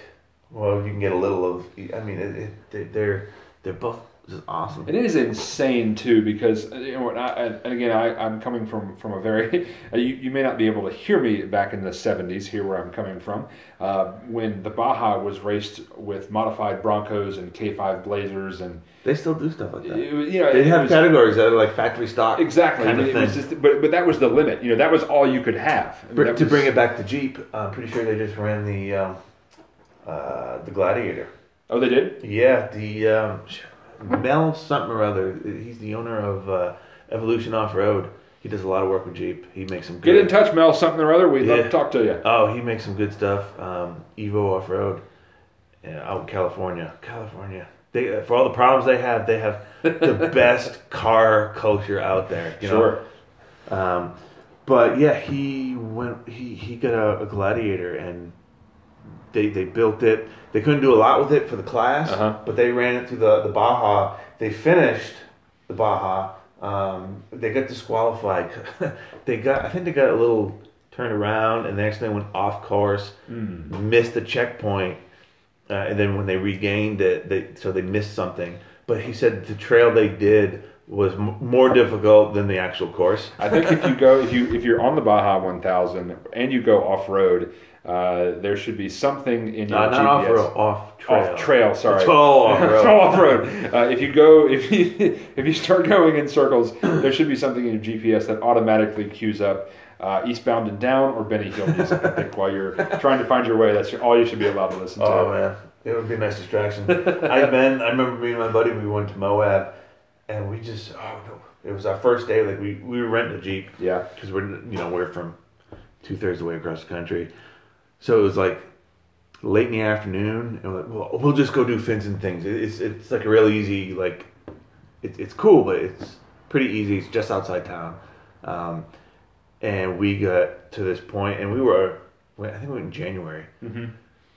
well, you can get a little of. I mean, it, it, they're they're both just awesome. It is insane too because uh, you know, and, I, and again, I, I'm coming from from a very you, you may not be able to hear me back in the '70s here where I'm coming from uh, when the Baja was raced with modified Broncos and K5 Blazers and They still do stuff like it, that. was- you know They have was- categories that are like factory stock. exactly kind of it thing. just, but but that was the limit you know that was all you could have I mean, Br- to was- bring it back to Jeep, I'm pretty sure they just ran the um, uh, the Gladiator. oh they did Yeah, the um, Mel something or other. He's the owner of uh, Evolution Off Road. He does a lot of work with Jeep. He makes some good. get in touch Mel something or other we'd love Yeah. to talk to you Oh, he makes some good stuff. Um, Evo Off Road, yeah, out in California. California. They uh, for all the problems they have, they have the best car culture out there. You sure Um, but yeah, he went. He he got a, a Gladiator and. They, they built it. They couldn't do a lot with it for the class, Uh-huh. but they ran it through the, the Baja. They finished the Baja. Um, they got disqualified. they got I think they got a little turned around and they actually went off course, Mm. missed the checkpoint, uh, and then when they regained it, they so they missed something. But he said the trail they did was m- more difficult than the actual course. I think if you go if you if you're on the Baja 1000 and you go off road, uh, there should be something in your not GPS. off road, off trail. Off trail, sorry. It's all off road. all off road. Uh, if you go, if you if you start going in circles, there should be something in your GPS that automatically queues up uh, eastbound and down or Benny Hill music. I think while you're trying to find your way, that's all you should be allowed to listen to. Oh man, it would be a nice distraction. I've been. I remember me and my buddy. We went to Moab, and we just. Oh no! It was our first day. Like we we were renting a jeep Yeah, because we're you know we're from two thirds of the way across the country, so it was like late in the afternoon, and we're like, well, we'll just go do fins and things. It's it's like a real easy like, it's it's cool, but it's pretty easy. It's just outside town, um, and we got to this point, and we were I think we went in January. hmm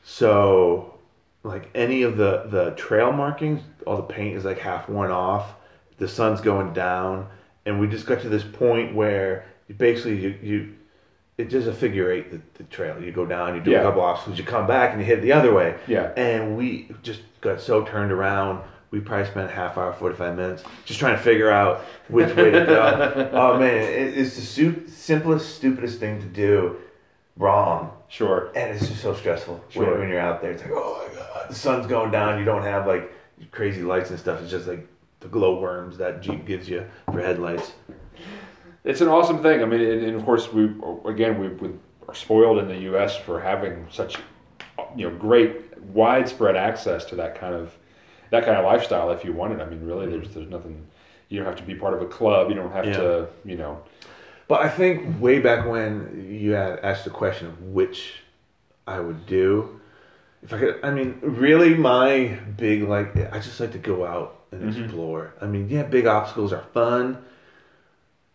So, like any of the the trail markings, all the paint is like half worn off. The sun's going down, and we just got to this point where basically you you it's just a figure eight the, the trail. You go down, you do Yeah. a couple obstacles, you come back, and you hit the other way. yeah. And we just got so turned around. We probably spent a half hour, forty five minutes, just trying to figure out which way to go. oh man, it, it's the su- simplest, stupidest thing to do wrong. Sure. And it's just so stressful Sure. when, when you're out there. It's like, oh my god, the sun's going down. You don't have like crazy lights and stuff. It's just like the glow worms that Jeep gives you for headlights. It's an awesome thing. I mean, and, and of course, we again we, we are spoiled in the U.S. for having such you know great widespread access to that kind of that kind of lifestyle. If you want it, I mean, really, there's there's nothing. You don't have to be part of a club. You don't have Yeah. to, you know. But I think way back when you had asked the question of which I would do, if I could, I mean, really, my big like, I just like to go out and Mhm. explore. I mean, yeah, big obstacles are fun,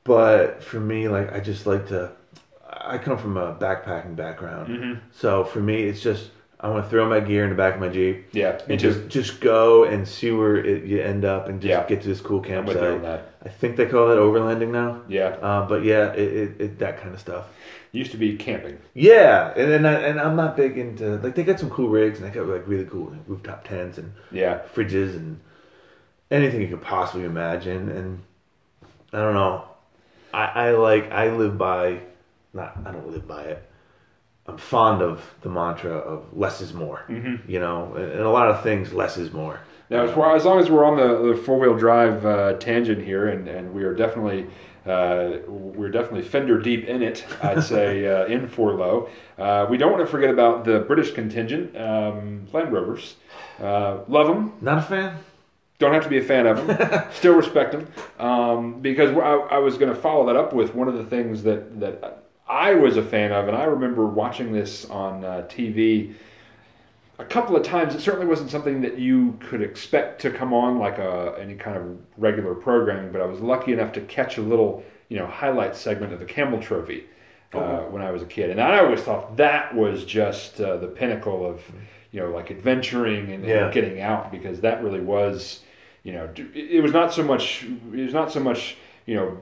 but for me, like, I just like to. I come from a backpacking background. Mm-hmm. So for me, it's just I want to throw my gear in the back of my Jeep Yeah, and just just go and see where it, you end up and just Yeah. get to this cool I'm with you on campsite. I think they call that overlanding now. Yeah, Uh, but yeah, it, it, it that kind of stuff. used to be camping. Yeah, and and, I, and I'm not big into like they got some cool rigs and they got like really cool rooftop tents and Yeah, fridges and anything you could possibly imagine. And I don't know, I, I like I live by not I don't live by it. I'm fond of the mantra of less is more. Mm-hmm. You know, and, a lot of things less is more. Now, as, far, as long as we're on the, the four wheel drive uh, tangent here, and, and we are definitely uh, we're definitely fender deep in it, I'd say uh, in four low. Uh, we don't want to forget about the British contingent, um, Land Rovers. Uh, love them. Not a fan. Don't have to be a fan of them. Still respect them. Um, because I, I was going to follow that up with one of the things that that I was a fan of, and I remember watching this on uh, TV a couple of times. It certainly wasn't something that you could expect to come on like a, any kind of regular programming, but I was lucky enough to catch a little, you know, highlight segment of the Camel Trophy uh, when I was a kid, and I always thought that was just uh, the pinnacle of, you know, like adventuring and, and getting out because that really was, you know, it it was not so much, it was not so much, you know,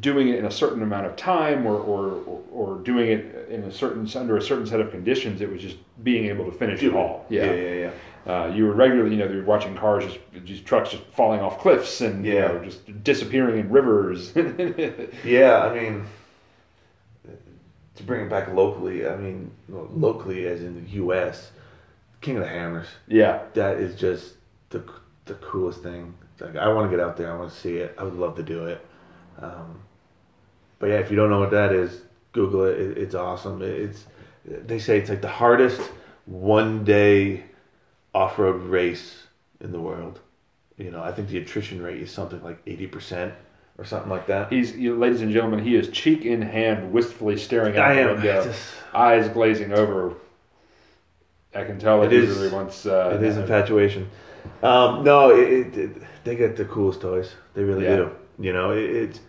doing it in a certain amount of time or, or, or, doing it in a certain under a certain set of conditions. It was just being able to finish it all. yeah, yeah. yeah. Uh, you were regularly, you know, you're watching cars, just, just trucks just falling off cliffs and you Yeah. know, just disappearing in rivers. Yeah, I mean, to bring it back locally, I mean, locally as in the U.S., King of the Hammers. yeah, That is just the the coolest thing. Like, I want to get out there. I want to see it. I would love to do it. Um, but yeah, if you don't know what that is, Google it. it it's awesome. It, it's they say it's like the hardest one day off road race in the world. You know, I think the attrition rate is something like eighty percent or something like that. he's, you know, ladies and gentlemen, he is cheek in hand, wistfully staring out I the window, just. eyes glazing over. I can tell It is- really wants. Uh, It is infatuation. Um, no, it, it, they get the coolest toys. They really Yeah. do. You know, it, it's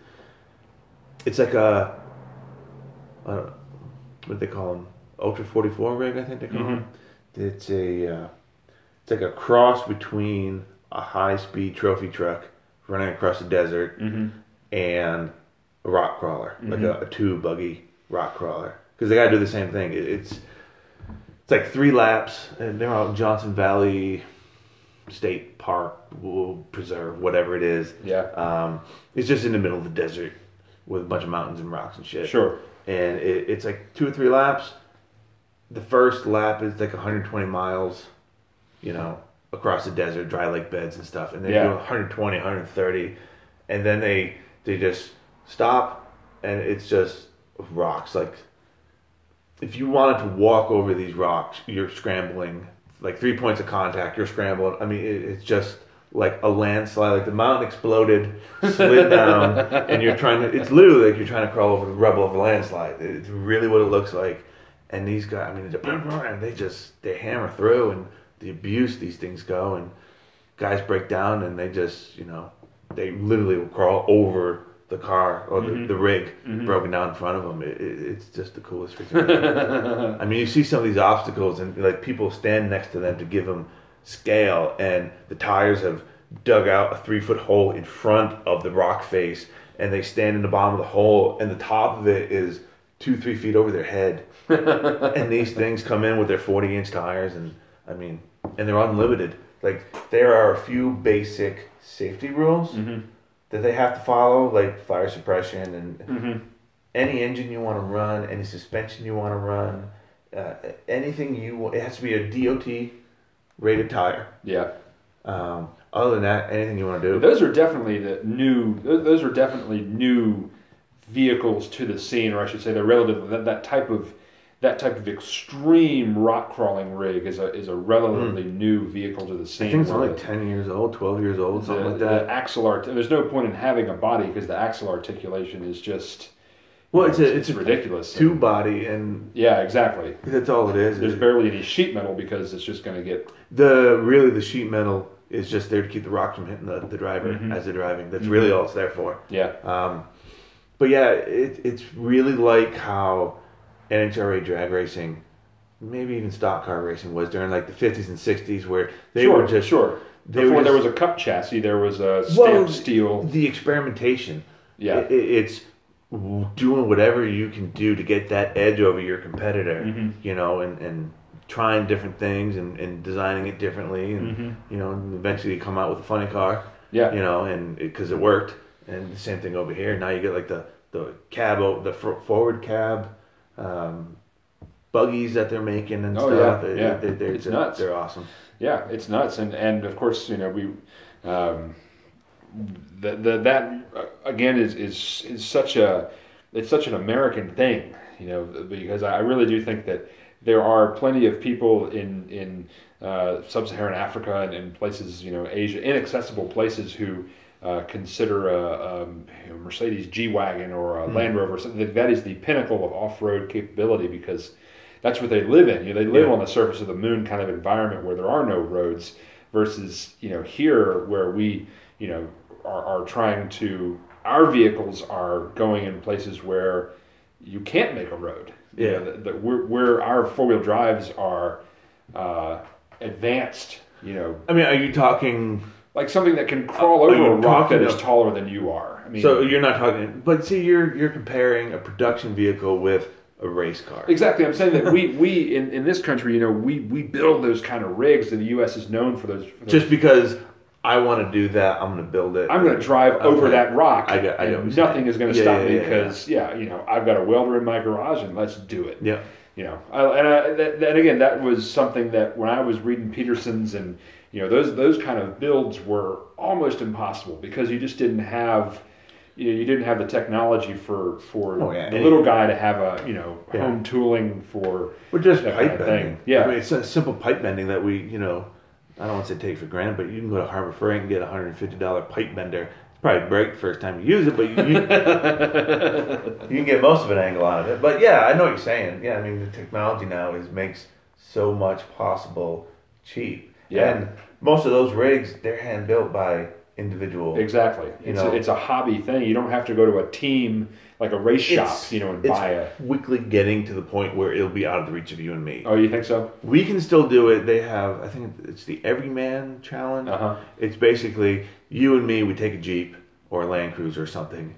it's like a I don't know, what do they call them? Ultra forty four rig, I think they call Mhm. them. It's a uh, it's like a cross between a high speed trophy truck running across the desert hmm and a rock crawler, like Mhm. a, a tube buggy rock crawler, because they got to do the same thing. It, it's it's like three laps, and they're out in Johnson Valley State Park, Preserve, whatever it is. Yeah, Um, it's just in the middle of the desert with a bunch of mountains and rocks and shit. sure. And it, it's like two or three laps. The first lap is like 120 miles, you know, across the desert, dry lake beds and stuff. And they Yeah. do 120, 130, and then they they just stop, and it's just rocks. Like if you wanted to walk over these rocks, you're scrambling. Like three points of contact, you're scrambling. I mean, it, it's just like a landslide. Like the mountain exploded, slid down, and you're trying to. It's literally like you're trying to crawl over the rubble of a landslide. It's really what it looks like. And these guys, I mean, and they just they hammer through, and the abuse these things go, and guys break down, and they just you know they literally will crawl over the car or the, mm-hmm. the rig mm-hmm. broken down in front of them. It, it, it's just the coolest freaking. I mean, you see some of these obstacles, and like people stand next to them to give them scale, and the tires have dug out a three foot hole in front of the rock face, and they stand in the bottom of the hole, and the top of it is two, three feet over their head. and these things come in with their 40 inch tires, and I mean, and they're unlimited. Like, there are a few basic safety rules mm-hmm. That they have to follow, like fire suppression and hmm any engine you want to run, any suspension you want to run, uh, anything you want. It has to be a DOT rated tire. Yeah. Um, other than that, anything you want to do. Those are definitely the new. Those are definitely new vehicles to the scene, or I should say, they're relative. That, that type of that type of extreme rock crawling rig is a is a relatively new vehicle to the scene. I think it's only 10 years old, 12 years old, something the, like that. the axle art. There's no point in having a body because the axle articulation is just. Well, it's know, a- it's ridiculous. Two body, and Yeah, exactly. that's all it is. There's barely any sheet metal because it's just going to get. the really the sheet metal is just there to keep the rocks from hitting the, the driver Mhm. as they're driving. That's really all it's there for. Yeah. Um, but yeah, it, it's really like how NHRA drag racing maybe even stock car racing was during like the 50s and 60s where they sure, were just sure. they Before were there was a cup chassis, there was a stamped Well, steel. the experimentation. Yeah. I- I- it's doing whatever you can do to get that edge over your competitor, Mm-hmm. you know, and, and trying different things and, and designing it differently, and you know, and eventually you come out with a funny car, Mm-hmm. Yeah. you know, and because it, worked. And the same thing over here. Now you get like the the cab, the forward cab. Um, Buggies that they're making and Oh, stuff. yeah, They- yeah. They, they're, It's they're, nuts. they're awesome. Yeah, it's nuts, and and of course, you know, we um, the, the that uh, again is is is such a it's such an American thing, you know, because I really do think that there are plenty of people in in uh, sub-Saharan Africa and in places, you know, Asia, inaccessible places who. Uh, consider a, um, you know, Mercedes G wagon or a Land Rover. Something that is the pinnacle of off-road capability because that's what they live in. You know, they live Yeah. on the surface of the moon kind of environment where there are no roads versus, you know, here where we, you know, are, are trying to, our vehicles are going in places where you can't make a road. You Yeah. know, that, that we're, where our four-wheel drives are uh, advanced, you know, I mean, are you talking? Like something that can uh, crawl Are over a rock that is taller than you are. I mean, So you're not talking, but see, you're you're comparing a production vehicle with a race car. Exactly. I'm saying that we, we in, in this country, you know, we, we build those kind of rigs, and the U.S. is known for those. For those Just because I want to do that, I'm going to build it. I'm going to drive over that rock, I got- I and nothing is going to Yeah, stop yeah, me yeah, because, yeah, you know, I've got a welder in my garage, and let's do it. Yeah. You know, I, and I, that, that again, that was something that when I was reading Petersen's and you know those those kind of builds were almost impossible because you just didn't have. You, know, you didn't have the technology for for Oh, yeah. the little guy to have a you know Yeah. home tooling for We're just pipe kind of bending. thing. Yeah. I mean, it's a simple pipe bending that we, you know, I don't want to say take for granted, but you can go to Harbor Freight and get a hundred and fifty dollar pipe bender. It's probably break the first time you use it, but you, you, you can get most of an angle out of it. But yeah, I know what you're saying. Yeah, I mean the technology now is makes so much possible cheap. Yeah. And most of those rigs, they're hand built by individual. Exactly. You It's, know. a, it's a hobby thing. You don't have to go to a team like a race shop, you know, and it's buy a. quickly getting to the point where it'll be out of the reach of you and me. Oh, you think so? We can still do it. They have, I think it's the Everyman Challenge. Uh huh. It's basically you and me. We take a Jeep or a Land Cruiser or something.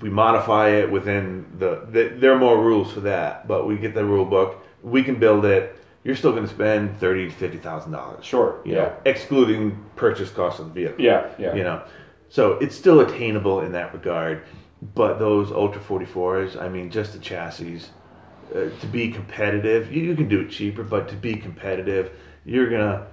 We modify it within the, the. There are more rules for that, but we get the rule book. We can build it. You're still going to spend thirty to fifty thousand dollars. Sure. Yeah. know, excluding purchase cost of the vehicle. Yeah. Yeah. You know, so it's still attainable in that regard. But those Ultra 44s, I mean, just the chassis, uh, to be competitive, you, you can do it cheaper, but to be competitive, you're gonna.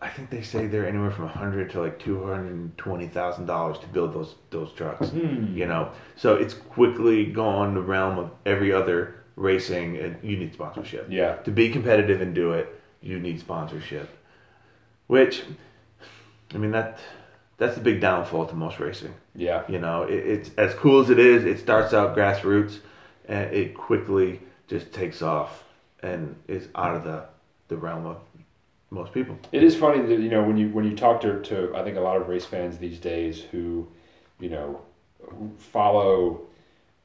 I think they say they're anywhere from a hundred to like two hundred and twenty thousand dollars to build those those trucks. Hmm. You know, so it's quickly gone the realm of every other racing, and you need sponsorship. Yeah. To be competitive and do it, you need sponsorship. Which, I mean that that's the big downfall to most racing. Yeah. You know, it, it's as cool as it is. It starts out grassroots, and it quickly just takes off and is out of the the realm of most people. It is funny that you know when you when you talk to, to I think a lot of race fans these days who, you know, follow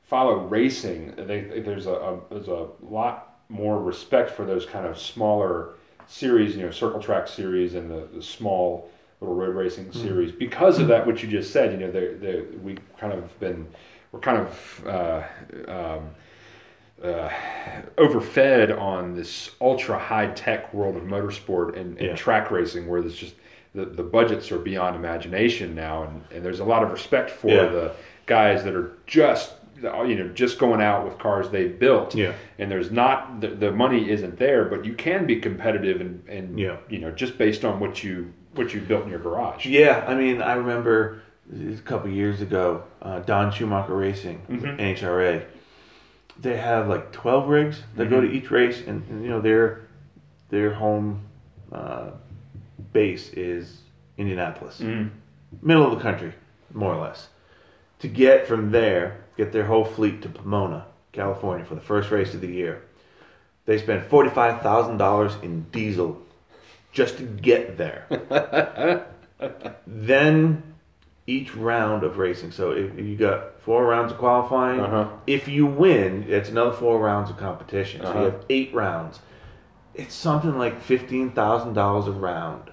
follow racing. They, there's a, a there's a lot more respect for those kind of smaller series, you know, circle track series and the, the small little road racing series because of that. What you just said, you know, they they we kind of been we're kind of. Uh, um, uh, overfed on this ultra high tech world of motorsport and, and Yeah. track racing where there's just the, the budgets are beyond imagination now and, and there's a lot of respect for Yeah. the guys that are just you know just going out with cars they've built Yeah. and there's not the, the money isn't there but you can be competitive and, and Yeah. you know just based on what you what you built in your garage Yeah, I mean, I remember a couple years ago, uh, Don Schumacher Racing, NHRA. They have like twelve rigs that go to each race, and, and you know their their home uh, base is Indianapolis, Mhm. middle of the country, more or less. To get from there, get their whole fleet to Pomona, California, for the first race of the year, they spent forty five thousand dollars in diesel just to get there. then each round of racing. So if you got four rounds of qualifying, Uh-huh. if you win, it's another four rounds of competition. So Uh-huh. you have eight rounds. It's something like fifteen thousand dollars a round,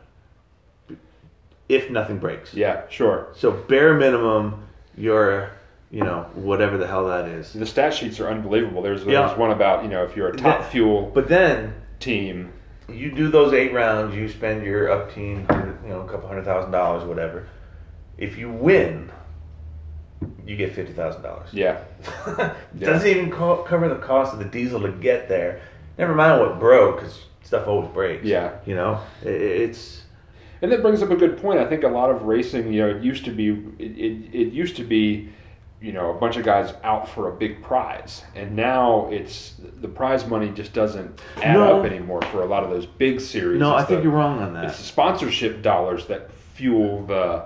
if nothing breaks. Yeah, sure. So bare minimum, you're, you know, whatever the hell that is. The stat sheets are unbelievable. There's, Yeah. there's one about you know if you're a top That- fuel But then team. you do those eight rounds, you spend your up team, you know, a couple hundred thousand dollars, whatever. If you win, you get fifty thousand dollars. Yeah, Doesn't even co- cover the cost of the diesel to get there. Never mind what broke, because stuff always breaks. Yeah. you know, I- I- it's and that brings up a good point. I think a lot of racing, you know, it used to be it, it, it used to be, you know, a bunch of guys out for a big prize, and now it's the prize money just doesn't add No. up anymore for a lot of those big series. no. It's I think the- you're wrong on that. It's the sponsorship dollars that fuel the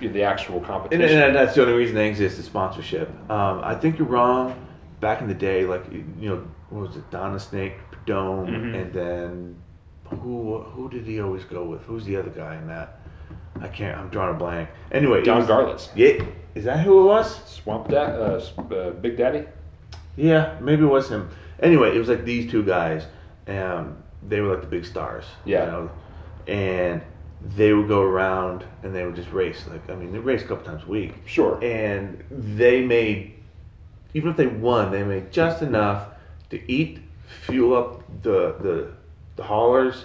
the actual competition. and that's the only reason they exist is sponsorship. Um, I think you're wrong. Back in the day, like you know, what was it, Donna Snake, Dome, Mhm. and then who who did he always go with? Who's the other guy in that? I can't. I'm drawing a blank. Anyway, Don was- Garlits, Yeah, is that who it was? Swamp Dad, uh, uh, Big Daddy. Yeah, maybe it was him. Anyway, it was like these two guys, and they were like the big stars. Yeah. You know? And they would go around and they would just race. Like I mean, they raced a couple times a week. Sure. and they made even if they won they made just enough to eat fuel up the the, the haulers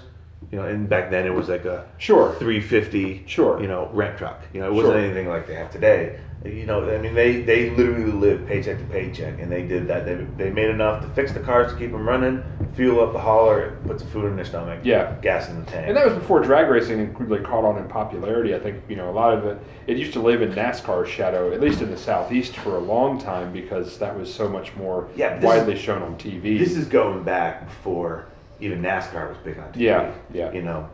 you know and back then it was like a Sure. 350 Sure. you know ramp truck you know it wasn't Sure. anything like they have today you know i mean they they literally lived paycheck to paycheck and they did that they, they made enough to fix the cars to keep them running fuel up the hauler put some food in their stomach Yeah. gas in the tank And that was before drag racing really caught on in popularity. I think you know a lot of it. It used to live in NASCAR's shadow, at least in the southeast, for a long time because that was so much more Yeah, this is- widely shown on TV. This is going back before even NASCAR was big on TV. Yeah, yeah. You know,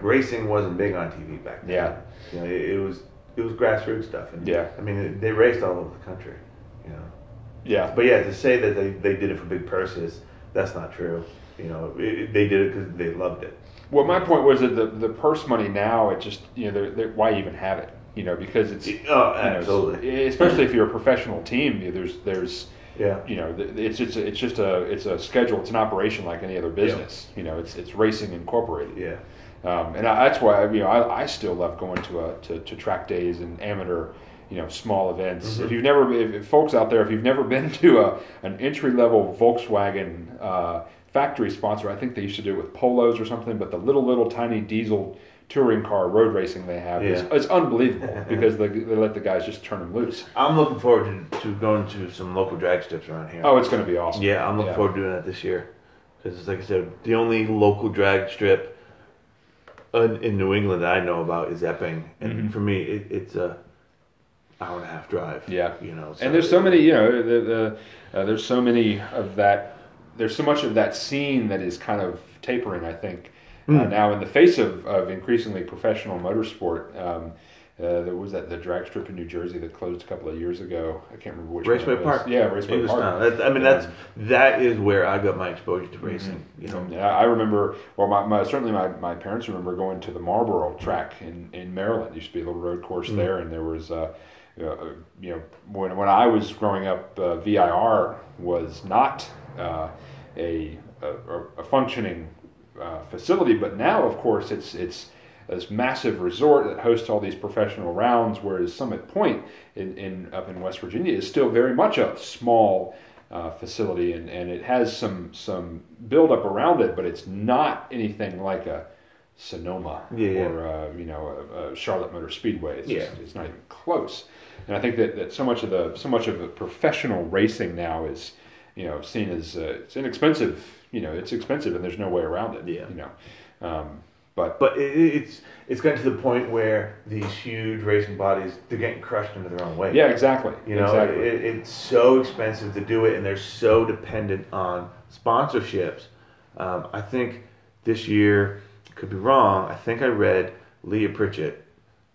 racing wasn't big on TV back then. Yeah. You know, it, it was it was grassroots stuff. And, Yeah. I mean, they raced all over the country. You know, yeah, but yeah, to say that they, they did it for big purses, that's not true. You know, it, they did it because they loved it. Well, my point was that the, the purse money now, it just you know, they're, they're, why even have it? You know, because it's Oh, you know, absolutely. especially if you're a professional team. you- There's there's Yeah. you know it's it's it's just a it's a schedule. It's an operation like any other business. You know, it's it's racing incorporated. Yeah. Um, and I, that's why you know I, I still love going to a to, to track days and amateur you know small events. Mm-hmm. If you've never if, if folks out there if you've never been to a an entry level Volkswagen uh, factory sponsor, I think they used to do it with Polos or something. But the little little tiny diesel touring car road racing they have is it's unbelievable because they, they let the guys just turn them loose. I'm looking forward to, to going to some local drag strips around here. Oh, it's going to be awesome. Yeah, I'm looking Yeah. forward to doing that this year. Because, like I said, the only local drag strip in, in New England that I know about is Epping, and Mhm. for me, it, it's a hour and a half drive. Yeah. you know. and there's so many you know the, the uh, there's so many of that there's so much of that scene that is kind of tapering i think uh, Mm. now in the face of, of increasingly professional motorsport um, uh, there was that the drag strip in New Jersey that closed a couple of years ago. I can't remember which Raceway. Park. Yeah, Raceway. Park. That, I mean, that's that is where I got my exposure to racing. You know, Yeah, I remember. Well, my, my certainly my, my parents remember going to the Marlboro track in, in Maryland. There used to be a little road course there, and there was, uh, uh, you know, when when I was growing up, uh, VIR was not uh, a, a a functioning uh, facility, but now, of course, it's it's this massive resort that hosts all these professional rounds, whereas Summit Point in, in up in West Virginia is still very much a small uh, facility, and, and it has some some build up around it, but it's not anything like a Sonoma Yeah, yeah. or uh, you know a, a Charlotte Motor Speedway. It's just, it's not even close. And I think that, that so much of the so much of the professional racing now is you know seen as uh, it's inexpensive. You know, it's expensive, and there's no way around it. Yeah. You know, um, but but it, it's it's gotten to the point where these huge racing bodies they're getting crushed into their own weight. yeah, exactly. You know, exactly. it, it's so expensive to do it, and they're so dependent on sponsorships. Um, I think this year, could be wrong. I think I read Leah Pritchett.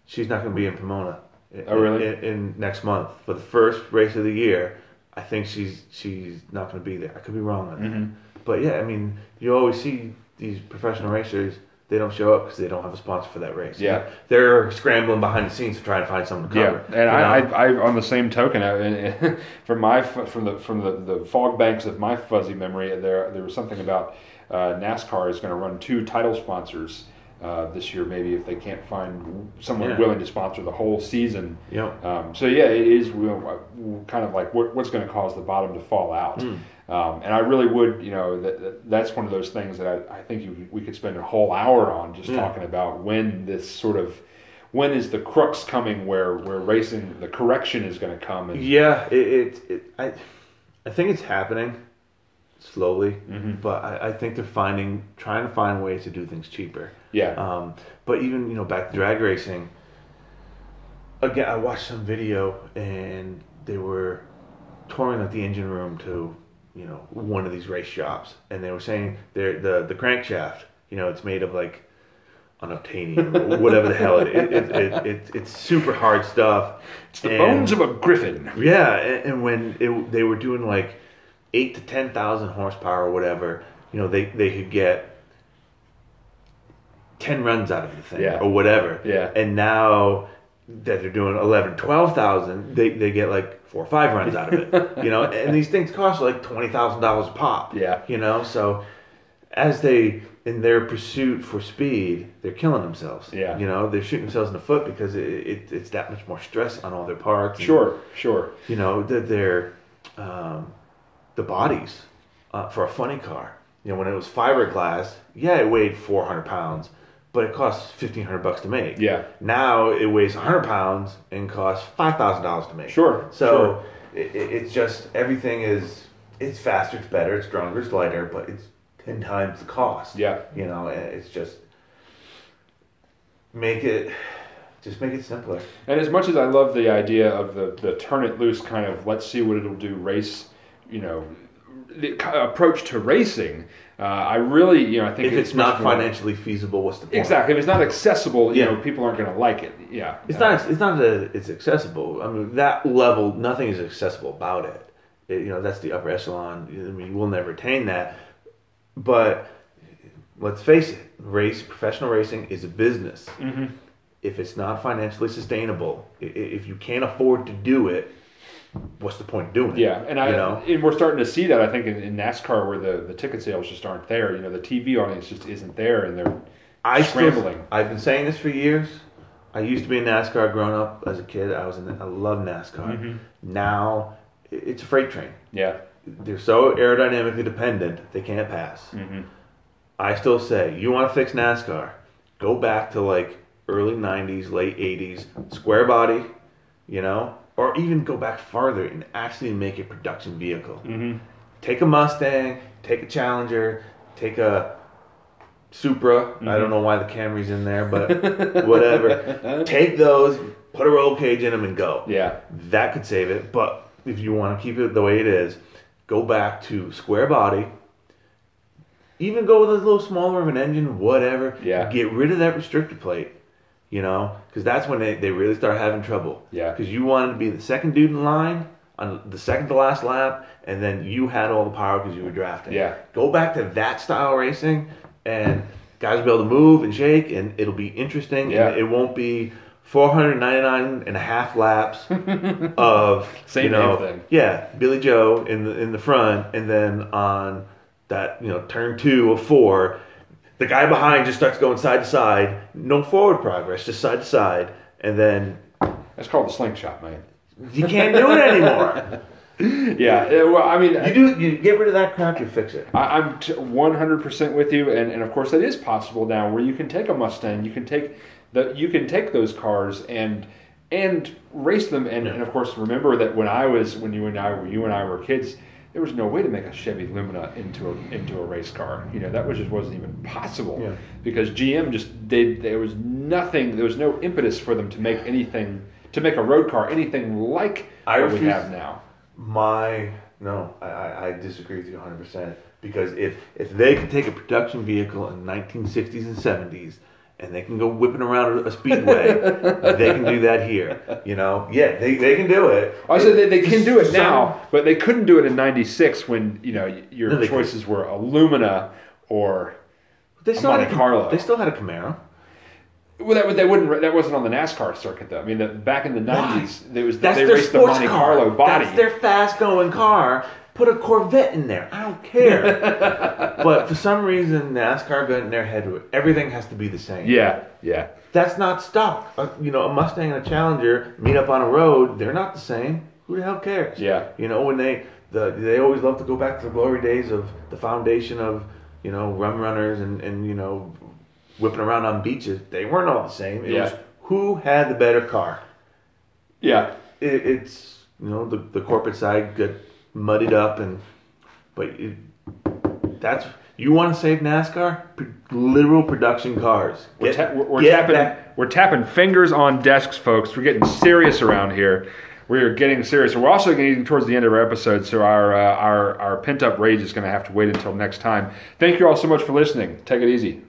She's not going to be in Pomona. in- Oh, really? In, in next month for the first race of the year. I think she's she's not going to be there. I could be wrong on that. Mhm. But yeah, I mean, you always see these professional racers they don't show up because they don't have a sponsor for that race. Yeah. they're scrambling behind the scenes to try and find someone to Yeah, and I. I, I, on the same token, I, from my from the from the, the fog banks of my fuzzy memory, there there was something about uh, NASCAR is going to run two title sponsors uh, this year. Maybe if they can't find someone Yeah. willing to sponsor the whole season. Yep. Um, so yeah, it is know, kind of like what, what's going to cause the bottom to fall out. Hmm. Um, and I really would, you know, that, that that's one of those things that I, I think you, we could spend a whole hour on just Yeah. talking about when this sort of when is the crux coming where where racing the correction is going to come and Yeah, it, it, it I, I think it's happening slowly, Mhm. but I, I think they're finding, trying to find ways to do things cheaper. yeah Um, but even you know back to drag racing. Again, I watched some video and they were touring like the engine room to you know one of these race shops, and they were saying they're the the crankshaft. You know, it's made of like unobtainium or whatever the hell it, it, it, it, it it's super hard stuff. it's the And- bones of a griffin. yeah, and, and when it, they were doing like eight to ten thousand horsepower or whatever, you know, they they could get ten runs out of the thing Yeah. or whatever. Yeah. And now that they're doing 11, 12,000, they they get like four or five runs out of it. you know, and these things cost like twenty thousand dollars a pop. Yeah. You know, so as they in their pursuit for speed, they're killing themselves. Yeah. You know, they're shooting themselves in the foot because it, it, it's that much more stress on all their parts. and- Sure, sure. you know that they're um, the bodies uh, for a funny car. You know, when it was fiberglass, yeah, it weighed 400 pounds, but it costs 1500 bucks to make. Yeah. Now it weighs 100 pounds and costs five thousand dollars to make. Sure, So It, it- it's just everything is it's faster, it's better, it's stronger, it's lighter, but it's ten times the cost. Yeah. You know, and it's just make it just make it simpler. And as much as I love the idea of the, the turn it loose kind of let's see what it'll do race, you know, the approach to racing, uh, I really, you know, I think If it's much not more- financially feasible, what's the point? Exactly. If it's not accessible, you Yeah. know, people aren't going to like it. Yeah. It's not. It's not that it's accessible. I mean, that level, nothing is accessible about it. It- you know, that's the upper echelon. I mean, we'll never attain that. But let's face it, race, professional racing is a business. hmm If it's not financially sustainable, if you can't afford to do it, what's the point of doing it? Yeah, and I you know, and we're starting to see that I think in, in NASCAR where the, the ticket sales just aren't there. You know, the TV audience just isn't there, and they're I still- scrambling. I've been saying this for years. I used to be in NASCAR growing up as a kid. I was in. I love NASCAR. Mhm. Now it's a freight train. yeah. they're so aerodynamically dependent they can't pass. hmm I still say you want to fix NASCAR, go back to like early '90s, late '80s, square body, you know, or even go back farther and actually make a production vehicle. hmm Take a Mustang, take a Challenger, take a Supra. I don't know why the Camry's in there, but whatever. take those, put a roll cage in them, and go Yeah. that could save it. But if you want to keep it the way it is, go back to square body. Even go with a little smaller of an engine, whatever. Yeah. Get rid of that restrictor plate, you know, because that's when they, they really start having trouble. Yeah. Because you wanted to be the second dude in line on the second to last lap, and then you had all the power because you were drafting. Yeah. Go back to that style racing, and guys will be able to move and shake, and it'll be interesting. Yeah. And it won't be 499 and a half laps of Same you know, thing. Yeah, Billy Joe in the in the front, and then on that you know turn two of four, the guy behind just starts going side to side, no forward progress, just side to side, and then That's called the slingshot, man. you can't do it anymore. Yeah. Well, I mean, you do you get rid of that crap, you fix it. I, I'm t- 100% with you, and, and of course that is possible now, where you can take a Mustang, you can take the, you can take those cars and and race them, and, and of course remember that when I was when you and I were you and I were kids, there was no way to make a Chevy Lumina into a into a race car. You know that was just wasn't even possible Yeah. because GM just did. There was nothing. There was no impetus for them to make anything to make a road car anything like I what we have now. My no, I, I, I disagree with you 100 percent because if if they could take a production vehicle in 1960s and 70s and they can go whipping around a speedway, they can do that here. You know, yeah, they, they can do it. I said they, they can do it now, but they couldn't do it in '96 when you know your No, they choices were a Lumina or They still had Monte a Carlo. They still had a Camaro. well, that, that wouldn't that wasn't on the NASCAR circuit though. I mean, the, back in the nineties, there was That's they raced the Monte car. Carlo body. That's their fast going car. Put a Corvette in there. I don't care. but for some reason, NASCAR got in their head everything has to be the same. yeah, yeah, That's not stock. Uh, you know, a Mustang and a Challenger meet up on a road. They're not the same. Who the hell cares? Yeah. You know, when they the they always love to go back to the glory days of the foundation of you know rum runners and and you know whipping around on beaches. They weren't all the same. It Yeah. was who had the better car. yeah. It, it's you know the the corporate side got muddied up and but it, that's you want to save NASCAR P- literal production cars. We're, ta- we're, we're get tapping back- we're tapping fingers on desks, folks. We're getting serious around here. We're getting serious. We're also getting towards the end of our episode, so our uh, our our pent up rage is going to have to wait until next time. Thank you all so much for listening. Take it easy.